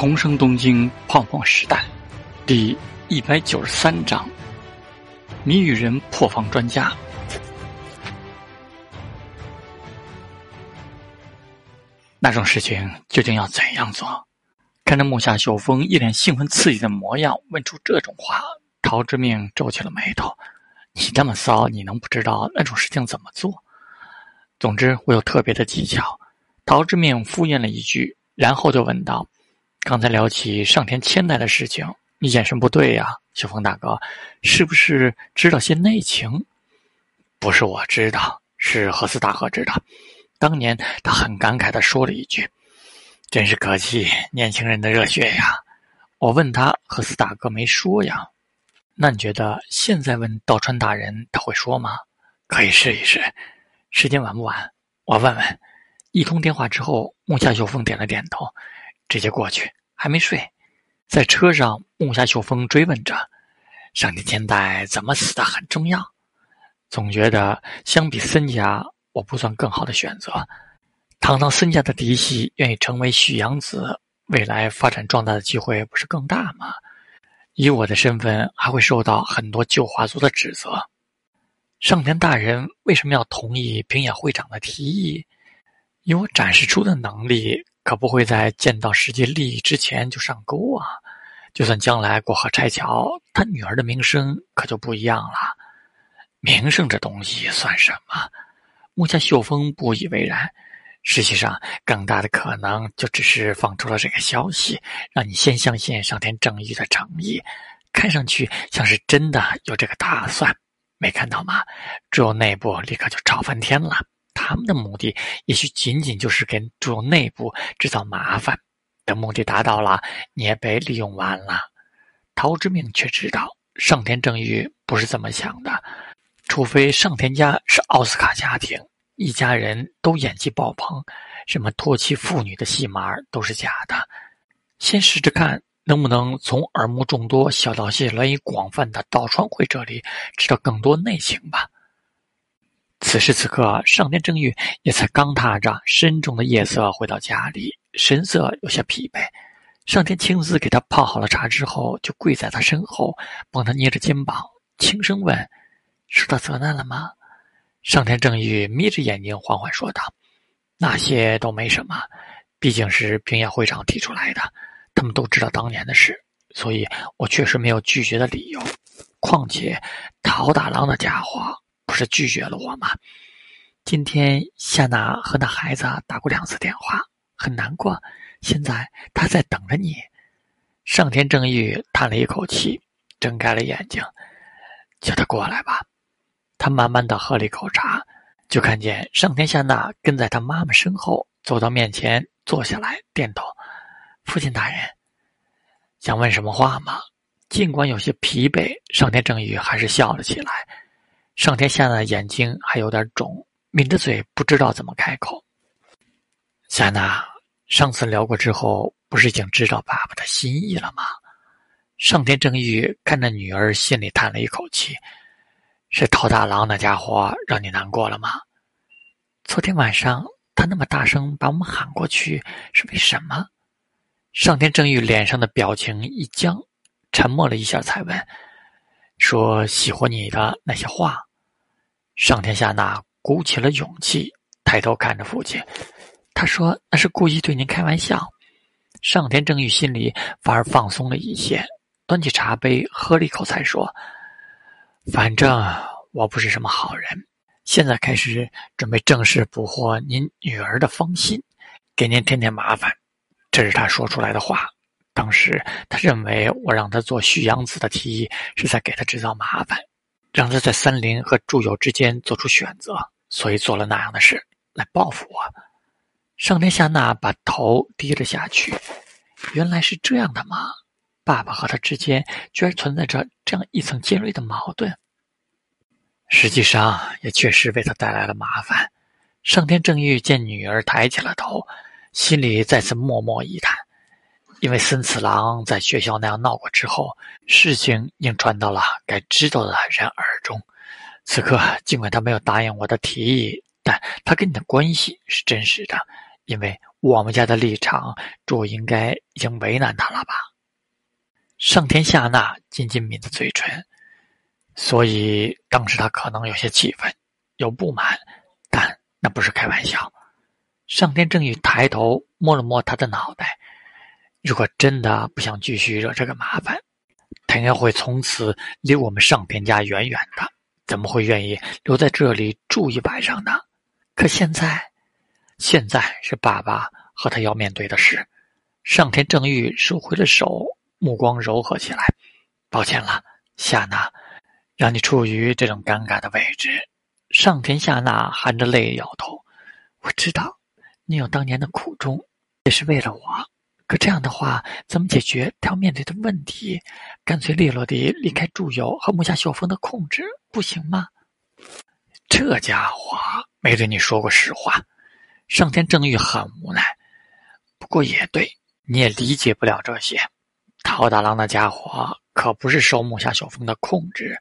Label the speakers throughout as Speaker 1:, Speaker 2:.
Speaker 1: 重生东京泡沫时代，第一百九十三章：谜语人破防专家。那种事情究竟要怎样做？看着木下秀峰一脸兴奋刺激的模样，问出这种话，陶之命皱起了眉头。你那么骚，你能不知道那种事情怎么做？总之，我有特别的技巧。陶之命敷衍了一句，然后就问道：“刚才聊起上田千代的事情，你眼神不对呀，秀峰大哥，是不是知道些内情？”“不是我知道，是何斯大河知道。当年他很感慨的说了一句：‘真是可惜年轻人的热血呀。’我问他，何斯大哥没说呀。那你觉得现在问道川大人他会说吗？可以试一试。”时间晚不晚？我问问。一通电话之后，木下秀峰点了点头，直接过去。还没睡，在车上，木下秀峰追问着：“上田千代怎么死的很重要？”总觉得相比森家，我不算更好的选择。堂堂森家的嫡系，愿意成为许阳子，未来发展壮大的机会不是更大吗？以我的身份，还会受到很多旧华族的指责。上田大人为什么要同意平野会长的提议？以我展示出的能力，可不会在见到实际利益之前就上钩啊！就算将来过河拆桥，他女儿的名声可就不一样了。名声这东西算什么？木下秀峰不以为然。实际上，更大的可能就只是放出了这个消息，让你先相信上天正义的诚意，看上去像是真的有这个打算。没看到吗？只有内部立刻就吵翻天了。他们的目的也许仅仅就是给朱友内部制造麻烦。等目的达到了，你也被利用完了。陶之命却知道上田正玉不是这么想的。除非上田家是奥斯卡家庭，一家人都演技爆棚，什么唾弃妇女的戏码都是假的。先试着看。能不能从耳目众多、小道消息来源广泛的道川会这里知道更多内情吧？此时此刻，上天正玉也才刚踏着深重的夜色回到家里，神色有些疲惫。上天亲自给他泡好了茶之后，就跪在他身后，帮他捏着肩膀，轻声问：“受到责难了吗？”上天正玉眯着眼睛，缓缓说道：“那些都没什么，毕竟是平野会长提出来的。”他们都知道当年的事，所以我确实没有拒绝的理由。况且，陶大郎那家伙不是拒绝了我吗？今天夏娜和那孩子打过两次电话，很难过。现在他在等着你。上天正义叹了一口气，睁开了眼睛，叫他过来吧。他慢慢的喝了一口茶，就看见上天夏娜跟在他妈妈身后，走到面前坐下来，点头。父亲大人，想问什么话吗？尽管有些疲惫，上天正宇还是笑了起来。上天夏娜眼睛还有点肿，抿着嘴不知道怎么开口。夏娜，上次聊过之后，不是已经知道爸爸的心意了吗？上天正宇看着女儿，心里叹了一口气：“是陶大郎那家伙让你难过了吗？昨天晚上他那么大声把我们喊过去，是为什么？”上天正玉脸上的表情一僵，沉默了一下，才问：“说喜欢你的那些话。”上田夏娜鼓起了勇气，抬头看着父亲，他说：“那是故意对您开玩笑。”上田正玉心里反而放松了一些，端起茶杯喝了一口，才说：“反正我不是什么好人，现在开始准备正式捕获您女儿的芳心，给您添添麻烦。”这是他说出来的话。当时他认为我让他做续养子的提议是在给他制造麻烦，让他在森林和住友之间做出选择，所以做了那样的事来报复我。上天夏娜把头低了下去。原来是这样的吗？爸爸和他之间居然存在着这样一层尖锐的矛盾。实际上也确实为他带来了麻烦。上天正欲见女儿抬起了头。心里再次默默一叹，因为森次郎在学校那样闹过之后，事情已经传到了该知道的人耳中。此刻，尽管他没有答应我的提议，但他跟你的关系是真实的，因为我们家的立场，主应该已经为难他了吧？上天下那紧紧抿着嘴唇，所以当时他可能有些气愤，有不满，但那不是开玩笑。上天正欲抬头摸了摸他的脑袋，如果真的不想继续惹这个麻烦，他应该会从此离我们上天家远远的，怎么会愿意留在这里住一晚上呢？可现在。现在是爸爸和他要面对的事。上天正欲收回了手，目光柔和起来。抱歉了，夏娜，让你处于这种尴尬的位置。上天夏娜含着泪摇头。我知道，你有当年的苦衷，也是为了我。可这样的话，怎么解决他要面对的问题？干脆利落地离开祝由和木下秀峰的控制，不行吗？这家伙没对你说过实话。上天正欲很无奈，不过也对，你也理解不了这些。陶大郎那家伙可不是受木下秀峰的控制，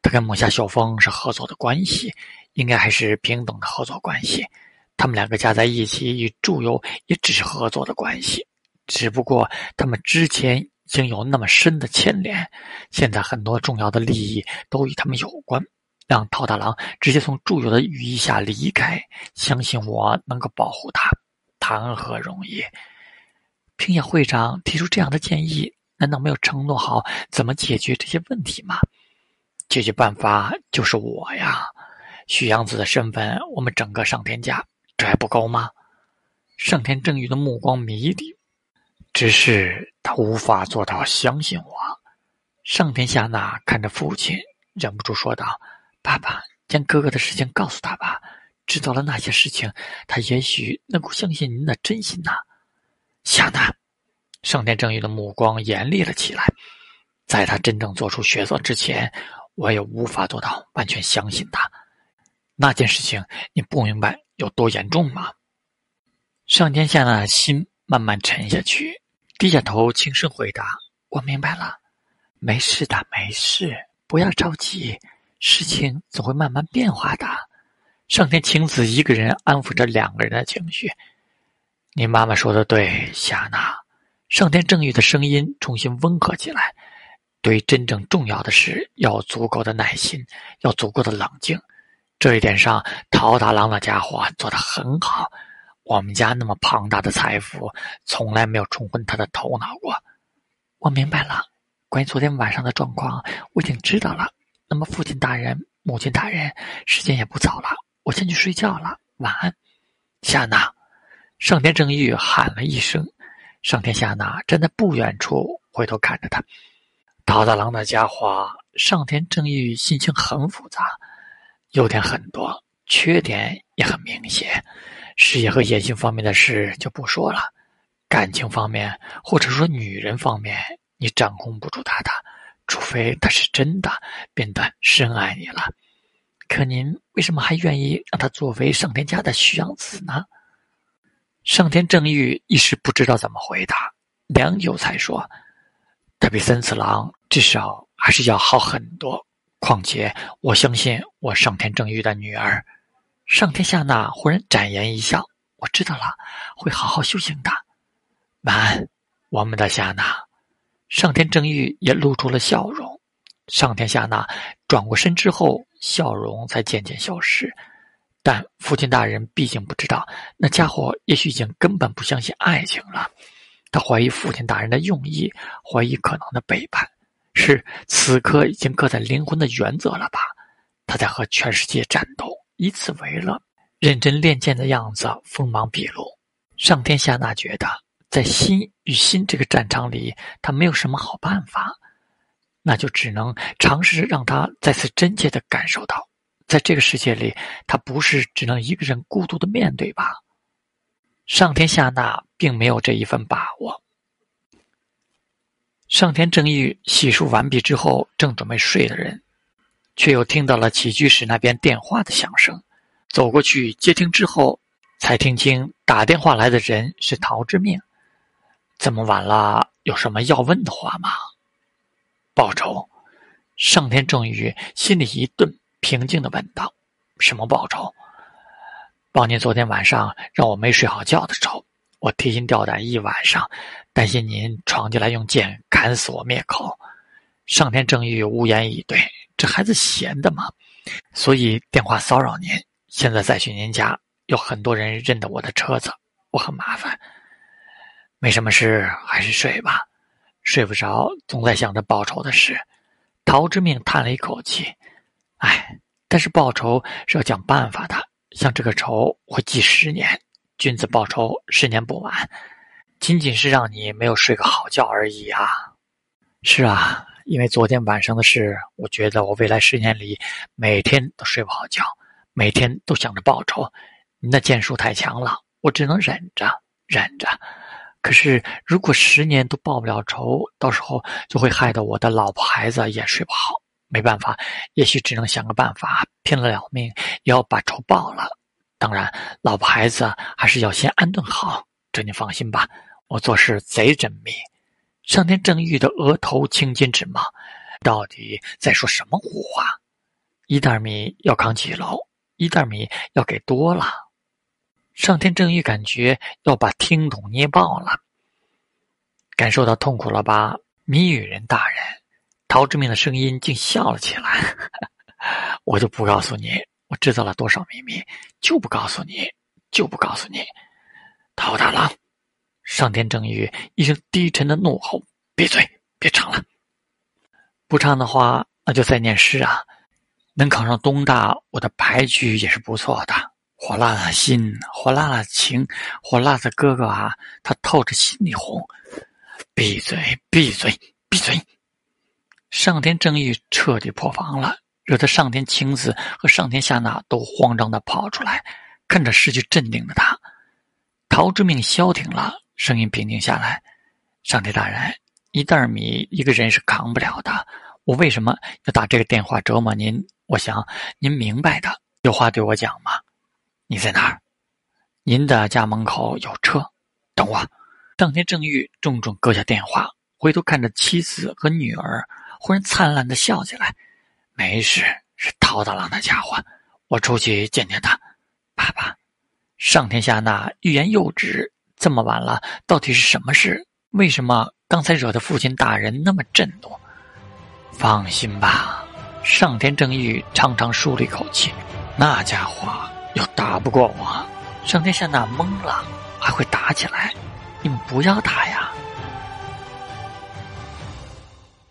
Speaker 1: 他跟木下秀峰是合作的关系，应该还是平等的合作关系。他们两个加在一起与祝由也只是合作的关系，只不过他们之前已经有那么深的牵连，现在很多重要的利益都与他们有关。让陶大郎直接从祝友的羽翼下离开，相信我能够保护他，谈何容易？平野会长提出这样的建议，难道没有承诺好怎么解决这些问题吗？解决办法就是我呀，许阳子的身份，我们整个上天家，这还不够吗？上天正宇的目光迷离，只是他无法做到相信我。上天下那看着父亲，忍不住说道。爸爸将哥哥的事情告诉他吧，知道了那些事情，他也许能够相信您的真心呐。夏娜，上天正义的目光严厉了起来。在他真正做出抉择之前，我也无法做到完全相信他。那件事情，你不明白有多严重吗？上天下那心慢慢沉下去，低下头轻声回答：“我明白了，没事的，没事，不要着急。”事情总会慢慢变化的。上天晴子一个人安抚着两个人的情绪。你妈妈说的对，夏娜。上天正义的声音重新温和起来。对真正重要的事，要足够的耐心，要足够的冷静。这一点上，陶大郎那家伙做得很好。我们家那么庞大的财富，从来没有冲昏他的头脑过。我明白了。关于昨天晚上的状况，我已经知道了。那么，父亲大人、母亲大人，时间也不早了，我先去睡觉了，晚安。夏娜，上天正义喊了一声。上天夏娜站在不远处，回头看着他。桃大郎那家伙，上天正义心情很复杂，优点很多，缺点也很明显。事业和野心方面的事就不说了，感情方面，或者说女人方面，你掌控不住他的。除非他是真的变得深爱你了，可您为什么还愿意让他作为上天家的虚养子呢？上天正玉一时不知道怎么回答，良久才说：“他比三次郎至少还是要好很多。况且我相信我上天正玉的女儿。”上天下那忽然展颜一笑：“我知道了，会好好修行的。晚安，我们的夏娜。”上天正玉也露出了笑容，上天下那转过身之后，笑容才渐渐消失。但父亲大人毕竟不知道，那家伙也许已经根本不相信爱情了。他怀疑父亲大人的用意，怀疑可能的背叛，是此刻已经刻在灵魂的原则了吧？他在和全世界战斗，以此为乐，认真练剑的样子锋芒毕露。上天下那觉得。在心与心这个战场里，他没有什么好办法，那就只能尝试让他再次真切的感受到，在这个世界里，他不是只能一个人孤独的面对吧？上天下那并没有这一份把握。上天正义洗漱完毕之后，正准备睡的人，却又听到了起居室那边电话的响声，走过去接听之后，才听清打电话来的人是陶之命。这么晚了，有什么要问的话吗？报仇！上天正宇心里一顿，平静的问道：“什么报仇？报你昨天晚上让我没睡好觉的仇。我提心吊胆一晚上，担心您闯进来用剑砍死我灭口。上天正欲无言以对，这孩子闲的嘛，所以电话骚扰您。现在再去您家，有很多人认得我的车子，我很麻烦。没什么事，还是睡吧。睡不着，总在想着报仇的事。陶之命叹了一口气：“哎，但是报仇是要讲办法的。像这个仇会记十年，君子报仇，十年不晚。仅仅是让你没有睡个好觉而已啊！是啊，因为昨天晚上的事，我觉得我未来十年里每天都睡不好觉，每天都想着报仇。你那剑术太强了，我只能忍着，忍着。”可是，如果十年都报不了仇，到时候就会害得我的老婆孩子也睡不好。没办法，也许只能想个办法，拼了了命也要把仇报了。当然，老婆孩子还是要先安顿好。这你放心吧，我做事贼缜密。上天正玉的额头青筋直冒，到底在说什么胡话？一袋米要扛几楼？一袋米要给多了。上天正欲感觉要把听筒捏爆了，感受到痛苦了吧？谜语人大人，陶之明的声音竟笑了起来。我就不告诉你，我知道了多少秘密，就不告诉你，就不告诉你。陶大郎，上天正欲一声低沉的怒吼：“闭嘴，别唱了！不唱的话，那就再念诗啊！能考上东大，我的牌局也是不错的。”火辣辣心，火辣辣情，火辣子哥哥啊，他透着心里红。闭嘴，闭嘴，闭嘴！上天正义彻底破防了，惹得上天晴子和上天下那都慌张的跑出来，看着失去镇定的他。陶之命消停了，声音平静下来：“上天大人，一袋米一个人是扛不了的，我为什么要打这个电话折磨您？我想您明白的，有话对我讲吗？”你在哪儿？您的家门口有车，等我。上天正欲重重搁下电话，回头看着妻子和女儿，忽然灿烂的笑起来。没事，是陶大郎那家伙，我出去见见他。爸爸，上天下那欲言又止，这么晚了，到底是什么事？为什么刚才惹得父亲大人那么震怒？放心吧，上天正玉长长舒了一口气，那家伙。又打不过我，上天下那懵了，还会打起来？你们不要打呀！